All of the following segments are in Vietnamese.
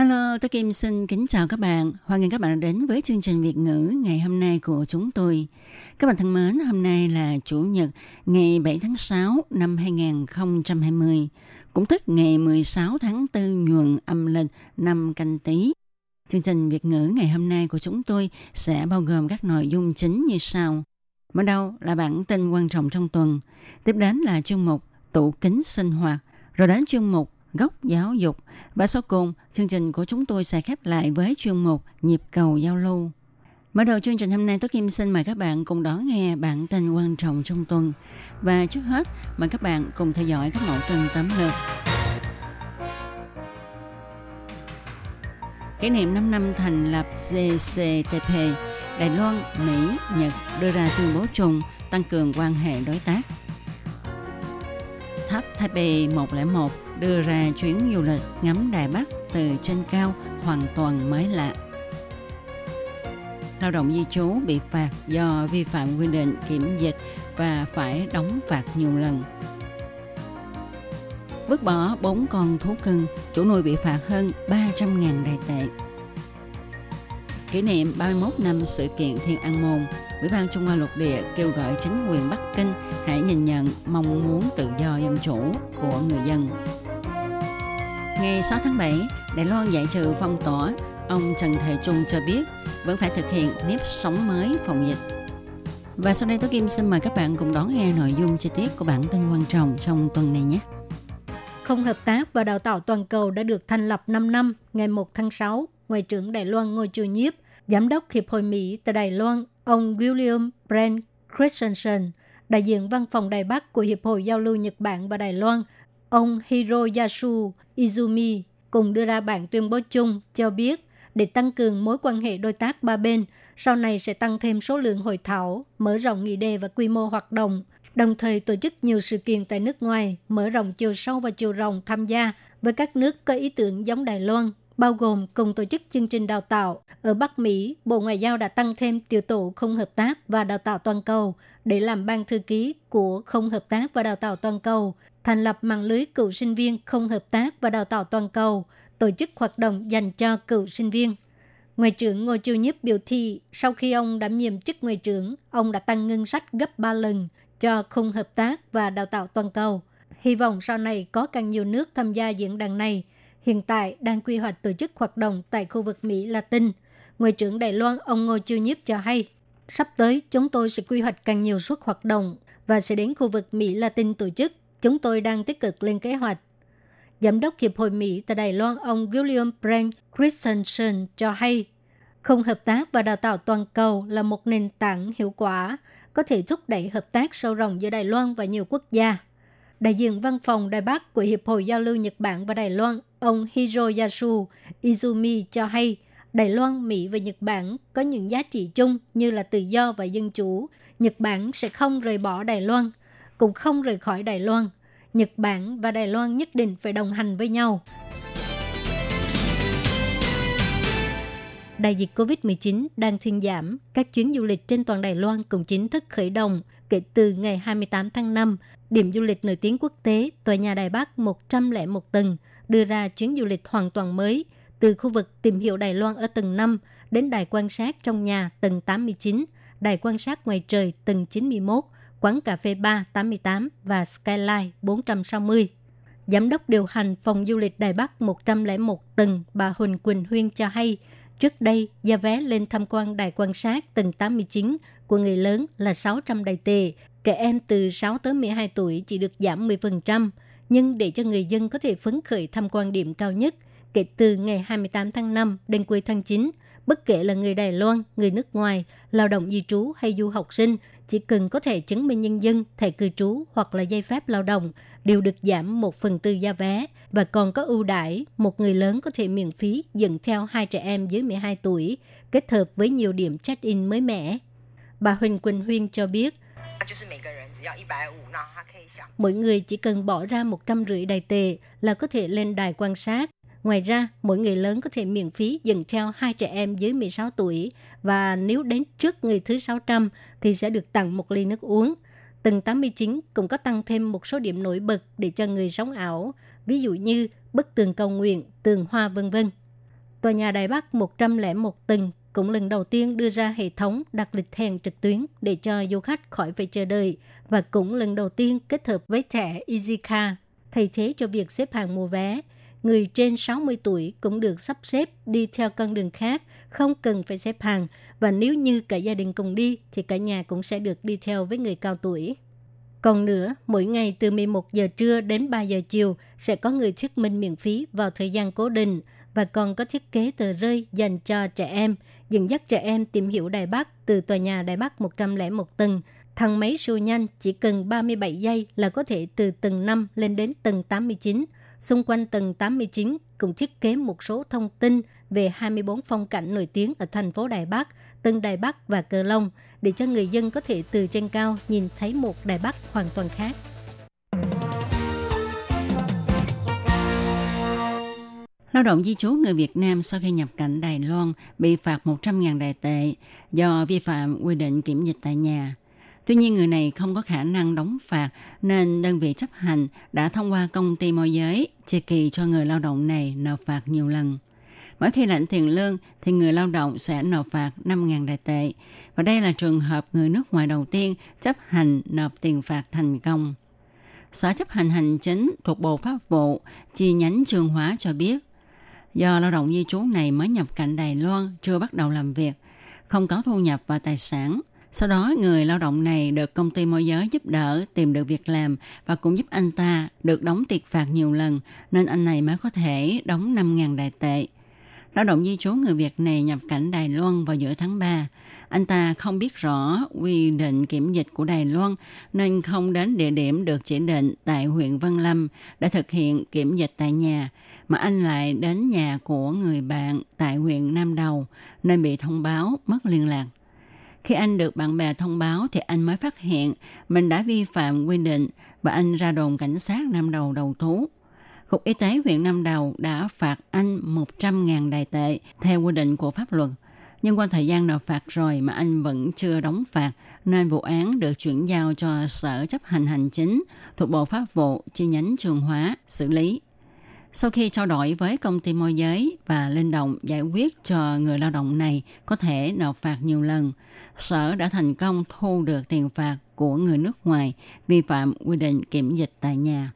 Hello, tôi Kim xin kính chào các bạn. Hoan nghênh các bạn đã đến với chương trình Việt ngữ ngày hôm nay của chúng tôi. Các bạn thân mến, hôm nay là Chủ nhật ngày 7 tháng 6 năm 2020, cũng tức ngày 16 tháng 4 nhuận âm lịch năm canh tí. Chương trình Việt ngữ ngày hôm nay của chúng tôi sẽ bao gồm các nội dung chính như sau. Mở đầu là bản tin quan trọng trong tuần, tiếp đến là chương mục tủ kính sinh hoạt, rồi đến chương mục góc giáo dục và sau cùng chương trình của chúng tôi sẽ khép lại với chuyên mục nhịp cầu giao lưu. Mở đầu chương trình hôm nay, tôi Kim xin mời các bạn cùng đón nghe bản tin quan trọng trong tuần. Và trước hết, mời các bạn cùng theo dõi các mẫu tin tóm lược. Kỷ niệm 5 năm thành lập GCTP, Đài Loan, Mỹ, Nhật đưa ra tuyên bố chung tăng cường quan hệ đối tác. Tháp Taipei 101 đưa ra chuyến du lịch ngắm Đài Bắc từ trên cao hoàn toàn mới lạ. Lao động di trú bị phạt do vi phạm quy định kiểm dịch và phải đóng phạt nhiều lần. Vứt bỏ 4 con thú cưng, chủ nuôi bị phạt hơn 300.000 đài tệ. Kỷ niệm 31 năm sự kiện Thiên An Môn, Ủy ban Trung Hoa Lục Địa kêu gọi chính quyền Bắc Kinh hãy nhìn nhận mong muốn tự do dân chủ của người dân. Ngày 6 tháng 7, Đài Loan giải trừ phong tỏa, ông Trần Thầy Trung cho biết vẫn phải thực hiện nếp sống mới phòng dịch. Và sau đây tôi Kim xin mời các bạn cùng đón nghe nội dung chi tiết của bản tin quan trọng trong tuần này nhé. Không hợp tác và đào tạo toàn cầu đã được thành lập 5 năm ngày 1 tháng 6. Ngoại trưởng Đài Loan Ngô Chiêu Nhiếp, Giám đốc Hiệp hội Mỹ tại Đài Loan, ông William Brent Christensen, đại diện văn phòng Đài Bắc của Hiệp hội Giao lưu Nhật Bản và Đài Loan, ông Hiroyasu Izumi cùng đưa ra bản tuyên bố chung cho biết để tăng cường mối quan hệ đối tác ba bên, sau này sẽ tăng thêm số lượng hội thảo, mở rộng nghị đề và quy mô hoạt động, đồng thời tổ chức nhiều sự kiện tại nước ngoài, mở rộng chiều sâu và chiều rộng tham gia với các nước có ý tưởng giống Đài Loan, bao gồm cùng tổ chức chương trình đào tạo. Ở Bắc Mỹ, Bộ Ngoại giao đã tăng thêm tiểu tổ không hợp tác và đào tạo toàn cầu để làm ban thư ký của không hợp tác và đào tạo toàn cầu, thành lập mạng lưới cựu sinh viên không hợp tác và đào tạo toàn cầu, tổ chức hoạt động dành cho cựu sinh viên. Ngoại trưởng Ngô Chiêu Nhiếp biểu thị sau khi ông đảm nhiệm chức ngoại trưởng, ông đã tăng ngân sách gấp 3 lần cho không hợp tác và đào tạo toàn cầu. Hy vọng sau này có càng nhiều nước tham gia diễn đàn này. Hiện tại đang quy hoạch tổ chức hoạt động tại khu vực Mỹ Latin. Ngoại trưởng Đài Loan ông Ngô Chiêu Nhiếp cho hay, sắp tới chúng tôi sẽ quy hoạch càng nhiều suất hoạt động và sẽ đến khu vực Mỹ Latin tổ chức. Chúng tôi đang tích cực lên kế hoạch. Giám đốc Hiệp hội Mỹ tại Đài Loan ông William Brent Christensen cho hay, không hợp tác và đào tạo toàn cầu là một nền tảng hiệu quả, có thể thúc đẩy hợp tác sâu rộng giữa Đài Loan và nhiều quốc gia. Đại diện văn phòng Đài Bắc của Hiệp hội Giao lưu Nhật Bản và Đài Loan, ông Hiroyasu Izumi cho hay, Đài Loan, Mỹ và Nhật Bản có những giá trị chung như là tự do và dân chủ. Nhật Bản sẽ không rời bỏ Đài Loan, cũng không rời khỏi Đài Loan. Nhật Bản và Đài Loan nhất định phải đồng hành với nhau. Đại dịch COVID-19 đang thuyên giảm, các chuyến du lịch trên toàn Đài Loan cũng chính thức khởi động kể từ ngày 28 tháng 5. Điểm du lịch nổi tiếng quốc tế, tòa nhà Đài Bắc 101 tầng, đưa ra chuyến du lịch hoàn toàn mới, từ khu vực tìm hiểu Đài Loan ở tầng 5 đến đài quan sát trong nhà tầng 89, đài quan sát ngoài trời tầng 91, quán cà phê bar 88 và Skyline 460. Giám đốc điều hành phòng du lịch Đài Bắc 101 tầng bà Huỳnh Quỳnh Huyên cho hay, trước đây giá vé lên tham quan đài quan sát tầng 89 của người lớn là 600 đài tệ, trẻ em từ 6 tới 12 tuổi chỉ được giảm 10%, nhưng để cho người dân có thể phấn khởi tham quan điểm cao nhất, kể từ ngày 28 tháng 5 đến cuối tháng 9, Bất kể là người Đài Loan, người nước ngoài, lao động di trú hay du học sinh, chỉ cần có thể chứng minh nhân dân, thẻ cư trú hoặc là giấy phép lao động đều được giảm 1 phần tư giá vé và còn có ưu đãi một người lớn có thể miễn phí dẫn theo hai trẻ em dưới 12 tuổi, kết hợp với nhiều điểm check-in mới mẻ. Bà Huỳnh Quỳnh Huyên cho biết, Mỗi người chỉ cần bỏ ra một trăm rưỡi đài tệ là có thể lên đài quan sát. Ngoài ra, mỗi người lớn có thể miễn phí dừng theo hai trẻ em dưới 16 tuổi và nếu đến trước người thứ 600 thì sẽ được tặng một ly nước uống. Tầng 89 cũng có tăng thêm một số điểm nổi bật để cho người sống ảo, ví dụ như bức tường cầu nguyện, tường hoa vân vân. Tòa nhà Đài Bắc 101 tầng cũng lần đầu tiên đưa ra hệ thống đặt lịch hẹn trực tuyến để cho du khách khỏi phải chờ đợi và cũng lần đầu tiên kết hợp với thẻ EasyCard thay thế cho việc xếp hàng mua vé. Người trên 60 tuổi cũng được sắp xếp đi theo con đường khác, không cần phải xếp hàng và nếu như cả gia đình cùng đi thì cả nhà cũng sẽ được đi theo với người cao tuổi. Còn nữa, mỗi ngày từ 11 giờ trưa đến 3 giờ chiều sẽ có người thuyết minh miễn phí vào thời gian cố định và còn có thiết kế tờ rơi dành cho trẻ em, dẫn dắt trẻ em tìm hiểu Đài Bắc từ tòa nhà Đài Bắc 101 tầng. Thang máy siêu nhanh chỉ cần 37 giây là có thể từ tầng 5 lên đến tầng 89. Xung quanh tầng 89 cũng thiết kế một số thông tin về 24 phong cảnh nổi tiếng ở thành phố Đài Bắc, Tân Đài Bắc và Cờ Long để cho người dân có thể từ trên cao nhìn thấy một Đài Bắc hoàn toàn khác. Lao động di trú người Việt Nam sau khi nhập cảnh Đài Loan bị phạt 100.000 đài tệ do vi phạm quy định kiểm dịch tại nhà. Tuy nhiên người này không có khả năng đóng phạt nên đơn vị chấp hành đã thông qua công ty môi giới chia kỳ cho người lao động này nộp phạt nhiều lần. Mỗi khi lãnh tiền lương thì người lao động sẽ nộp phạt 5.000 đại tệ. Và đây là trường hợp người nước ngoài đầu tiên chấp hành nộp tiền phạt thành công. Sở chấp hành hành chính thuộc Bộ Pháp vụ chi nhánh Trường Hóa cho biết, do lao động di trú này mới nhập cảnh Đài Loan chưa bắt đầu làm việc, không có thu nhập và tài sản. Sau đó, người lao động này được công ty môi giới giúp đỡ tìm được việc làm và cũng giúp anh ta được đóng tiền phạt nhiều lần, nên anh này mới có thể đóng 5.000 đại tệ. Lao động di trú người Việt này nhập cảnh Đài Loan vào giữa tháng 3. Anh ta không biết rõ quy định kiểm dịch của Đài Loan nên không đến địa điểm được chỉ định tại huyện Văn Lâm để thực hiện kiểm dịch tại nhà, mà anh lại đến nhà của người bạn tại huyện Nam Đầu nên bị thông báo mất liên lạc. Khi anh được bạn bè thông báo thì anh mới phát hiện mình đã vi phạm quy định và anh ra đồn cảnh sát Nam Đầu đầu thú. Cục Y tế huyện Nam Đầu đã phạt anh 100.000 đài tệ theo quy định của pháp luật. Nhưng qua thời gian nộp phạt rồi mà anh vẫn chưa đóng phạt, nên vụ án được chuyển giao cho Sở chấp hành hành chính thuộc Bộ Pháp vụ chi nhánh Trường Hóa xử lý. Sau khi trao đổi với công ty môi giới và linh động giải quyết cho người lao động này có thể nộp phạt nhiều lần, Sở đã thành công thu được tiền phạt của người nước ngoài vi phạm quy định kiểm dịch tại nhà.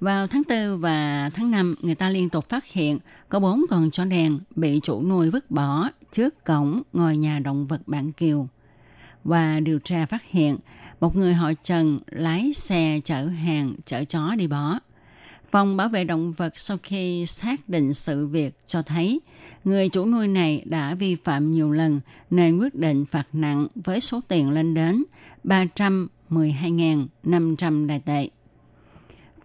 Vào tháng 4 và tháng 5, người ta liên tục phát hiện có bốn con chó đen bị chủ nuôi vứt bỏ trước cổng ngôi nhà động vật Bản Kiều. Và điều tra phát hiện một người họ Trần lái xe chở hàng chở chó đi bỏ. Phòng bảo vệ động vật sau khi xác định sự việc cho thấy người chủ nuôi này đã vi phạm nhiều lần nên quyết định phạt nặng với số tiền lên đến 312.500 đại tệ.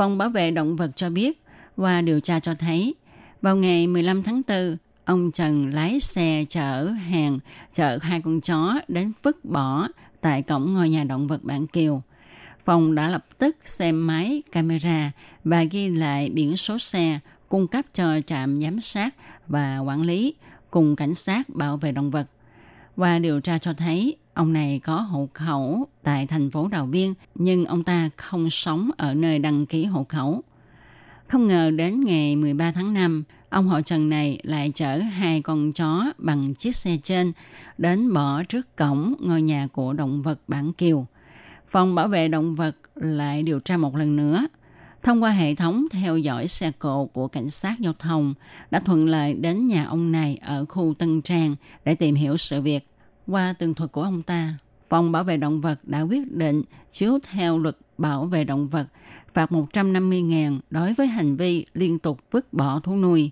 Phòng bảo vệ động vật cho biết qua điều tra cho thấy vào ngày 15 tháng 4, ông Trần lái xe chở hàng, chở hai con chó đến vứt bỏ tại cổng ngôi nhà động vật Bản Kiều. Phòng đã lập tức xem máy camera và ghi lại biển số xe cung cấp cho trạm giám sát và quản lý cùng cảnh sát bảo vệ động vật. Qua điều tra cho thấy, ông này có hộ khẩu tại thành phố Đào Viên, nhưng ông ta không sống ở nơi đăng ký hộ khẩu. Không ngờ đến ngày 13 tháng 5, ông họ Trần này lại chở hai con chó bằng chiếc xe trên đến bỏ trước cổng ngôi nhà của động vật Bản Kiều. Phòng bảo vệ động vật lại điều tra một lần nữa. Thông qua hệ thống theo dõi xe cộ của cảnh sát giao thông đã thuận lợi đến nhà ông này ở khu Tân Trang để tìm hiểu sự việc. Qua tường thuật của ông ta, Phòng bảo vệ động vật đã quyết định chiếu theo luật bảo vệ động vật, phạt 150.000 đối với hành vi liên tục vứt bỏ thú nuôi,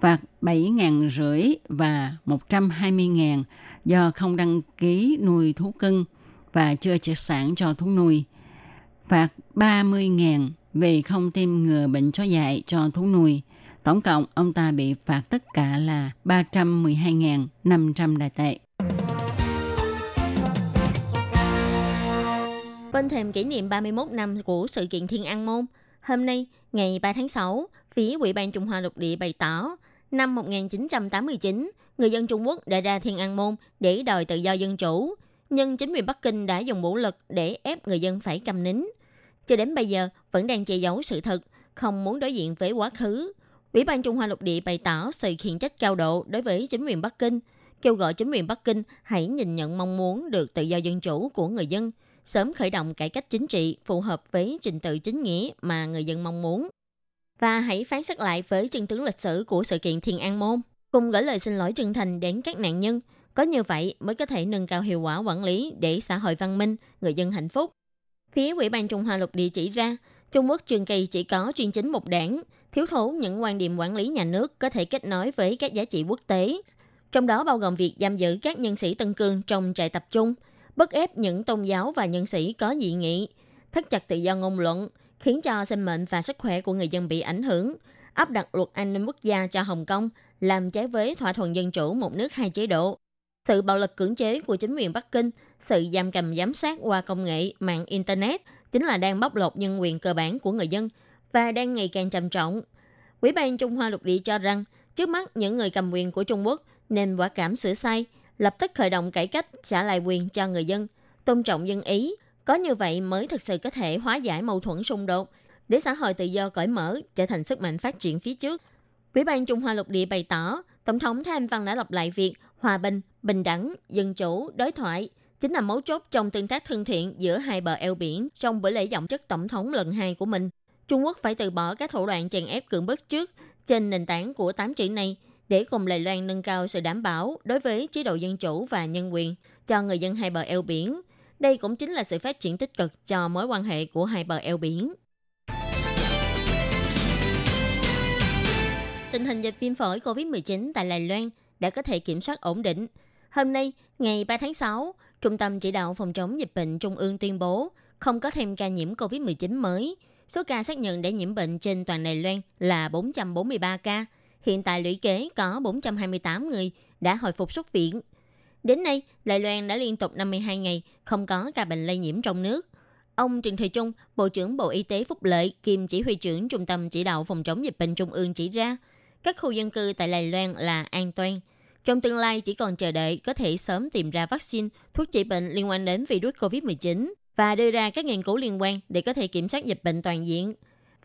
phạt 7.000 rưỡi và 120.000 do không đăng ký nuôi thú cưng và chưa triệt sản cho thú nuôi, phạt 30.000 vì không tiêm ngừa bệnh chó dại cho thú nuôi. Tổng cộng, ông ta bị phạt tất cả là 312.500 đại tệ. Bên thềm kỷ niệm 31 năm của sự kiện Thiên An Môn, hôm nay, ngày 3 tháng 6, phía Ủy ban Trung Hoa lục địa bày tỏ, năm 1989, người dân Trung Quốc đã ra Thiên An Môn để đòi tự do dân chủ, nhưng chính quyền Bắc Kinh đã dùng vũ lực để ép người dân phải cầm nín. Cho đến bây giờ, vẫn đang che giấu sự thật, không muốn đối diện với quá khứ. Ủy ban Trung Hoa lục địa bày tỏ sự khiển trách cao độ đối với chính quyền Bắc Kinh, kêu gọi chính quyền Bắc Kinh hãy nhìn nhận mong muốn được tự do dân chủ của người dân – sớm khởi động cải cách chính trị phù hợp với trình tự chính nghĩa mà người dân mong muốn. Và hãy phán xét lại với chân tướng lịch sử của sự kiện Thiên An Môn, cùng gửi lời xin lỗi chân thành đến các nạn nhân. Có như vậy mới có thể nâng cao hiệu quả quản lý để xã hội văn minh, người dân hạnh phúc. Phía Ủy ban Trung Hoa lục địa chỉ ra, Trung Quốc trường kỳ chỉ có chuyên chính một đảng, thiếu thốn những quan điểm quản lý nhà nước có thể kết nối với các giá trị quốc tế. Trong đó bao gồm việc giam giữ các nhân sĩ Tân Cương trong trại tập trung – bức ép những tôn giáo và nhân sĩ có dị nghị, thắt chặt tự do ngôn luận, khiến cho sinh mệnh và sức khỏe của người dân bị ảnh hưởng, áp đặt luật an ninh quốc gia cho Hồng Kông, làm trái với thỏa thuận dân chủ một nước hai chế độ. Sự bạo lực cưỡng chế của chính quyền Bắc Kinh, sự giam cầm giám sát qua công nghệ mạng Internet chính là đang bóc lột nhân quyền cơ bản của người dân và đang ngày càng trầm trọng. Quỹ ban Trung Hoa lục địa cho rằng, trước mắt những người cầm quyền của Trung Quốc nên quả cảm sửa sai, lập tức khởi động cải cách trả lại quyền cho người dân, tôn trọng dân ý. Có như vậy mới thực sự có thể hóa giải mâu thuẫn xung đột, để xã hội tự do cởi mở trở thành sức mạnh phát triển phía trước. Ủy ban Trung Hoa lục địa bày tỏ, Tổng thống Thanh Văn đã lặp lại việc hòa bình, bình đẳng, dân chủ, đối thoại chính là mấu chốt trong tương tác thân thiện giữa hai bờ eo biển trong buổi lễ giọng chức tổng thống lần hai của mình. Trung Quốc phải từ bỏ các thủ đoạn chèn ép cưỡng bức trước trên nền tảng của tám chữ này để cùng Đài Loan nâng cao sự đảm bảo đối với chế độ dân chủ và nhân quyền cho người dân hai bờ eo biển. Đây cũng chính là sự phát triển tích cực cho mối quan hệ của hai bờ eo biển. Tình hình dịch viêm phổi COVID-19 tại Đài Loan đã có thể kiểm soát ổn định. Hôm nay, ngày 3 tháng 6, Trung tâm Chỉ đạo Phòng chống dịch bệnh Trung ương tuyên bố không có thêm ca nhiễm COVID-19 mới. Số ca xác nhận để nhiễm bệnh trên toàn Đài Loan là 443 ca, Hiện tại lũy kế có 428 người đã hồi phục xuất viện. Đến nay, Đài Loan đã liên tục 52 ngày không có ca bệnh lây nhiễm trong nước. Ông Trần Thời Trung, Bộ trưởng Bộ Y tế Phúc Lợi, kiêm chỉ huy trưởng Trung tâm Chỉ đạo Phòng chống dịch bệnh Trung ương chỉ ra, các khu dân cư tại Đài Loan là an toàn. Trong tương lai chỉ còn chờ đợi có thể sớm tìm ra vaccine, thuốc trị bệnh liên quan đến virus COVID-19 và đưa ra các nghiên cứu liên quan để có thể kiểm soát dịch bệnh toàn diện.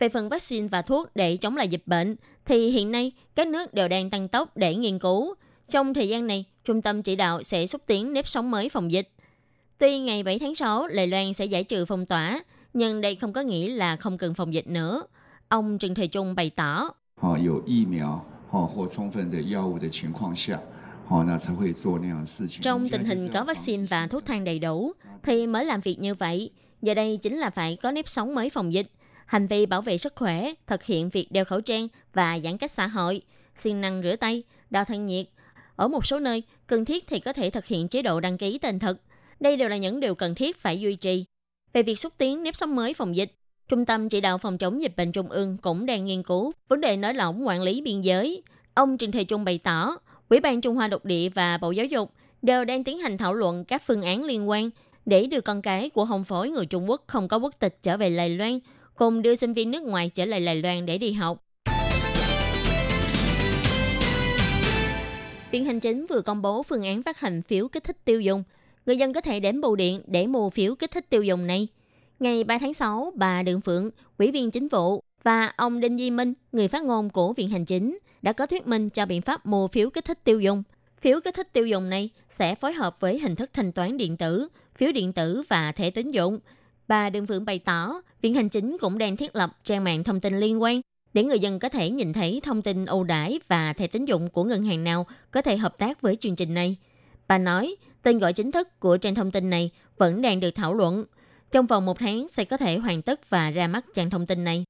Về phần vaccine và thuốc để chống lại dịch bệnh, thì hiện nay các nước đều đang tăng tốc để nghiên cứu. Trong thời gian này, Trung tâm chỉ đạo sẽ xúc tiến nếp sống mới phòng dịch. Tuy ngày 7 tháng 6, Đài Loan sẽ giải trừ phong tỏa, nhưng đây không có nghĩa là không cần phòng dịch nữa. Ông Trần Thời Trung bày tỏ. Trong tình hình có vaccine và thuốc thang đầy đủ, thì mới làm việc như vậy. Giờ đây chính là phải có nếp sống mới phòng dịch hành vi bảo vệ sức khỏe, thực hiện việc đeo khẩu trang và giãn cách xã hội, siêng năng rửa tay, đo thân nhiệt. Ở một số nơi, cần thiết thì có thể thực hiện chế độ đăng ký tên thật. Đây đều là những điều cần thiết phải duy trì. Về việc xúc tiến nếp sống mới phòng dịch, Trung tâm chỉ đạo phòng chống dịch bệnh Trung ương cũng đang nghiên cứu vấn đề nới lỏng quản lý biên giới. Ông trịnh Thầy Trung bày tỏ, Ủy ban Trung Hoa Độc địa và Bộ Giáo dục đều đang tiến hành thảo luận các phương án liên quan để đưa con cái của hồng phối người Trung Quốc không có quốc tịch trở về Lài Loan cùng đưa sinh viên nước ngoài trở lại Đài Loan để đi học. Viện Hành Chính vừa công bố phương án phát hành phiếu kích thích tiêu dùng. Người dân có thể đến bưu điện để mua phiếu kích thích tiêu dùng này. Ngày 3 tháng 6, bà Đường Phượng, Ủy viên Chính vụ và ông Đinh Di Minh, người phát ngôn của Viện Hành Chính, đã có thuyết minh cho biện pháp mua phiếu kích thích tiêu dùng. Phiếu kích thích tiêu dùng này sẽ phối hợp với hình thức thanh toán điện tử, phiếu điện tử và thẻ tín dụng – Bà Đương Phượng bày tỏ, Viện Hành Chính cũng đang thiết lập trang mạng thông tin liên quan để người dân có thể nhìn thấy thông tin ưu đãi và thẻ tín dụng của ngân hàng nào có thể hợp tác với chương trình này. Bà nói, tên gọi chính thức của trang thông tin này vẫn đang được thảo luận. Trong vòng một tháng sẽ có thể hoàn tất và ra mắt trang thông tin này.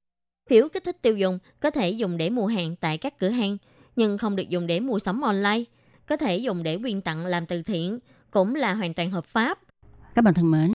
Phiếu kích thích tiêu dùng có thể dùng để mua hàng tại các cửa hàng, nhưng không được dùng để mua sắm online. Có thể dùng để quyên tặng làm từ thiện, cũng là hoàn toàn hợp pháp. Các bạn thân mến,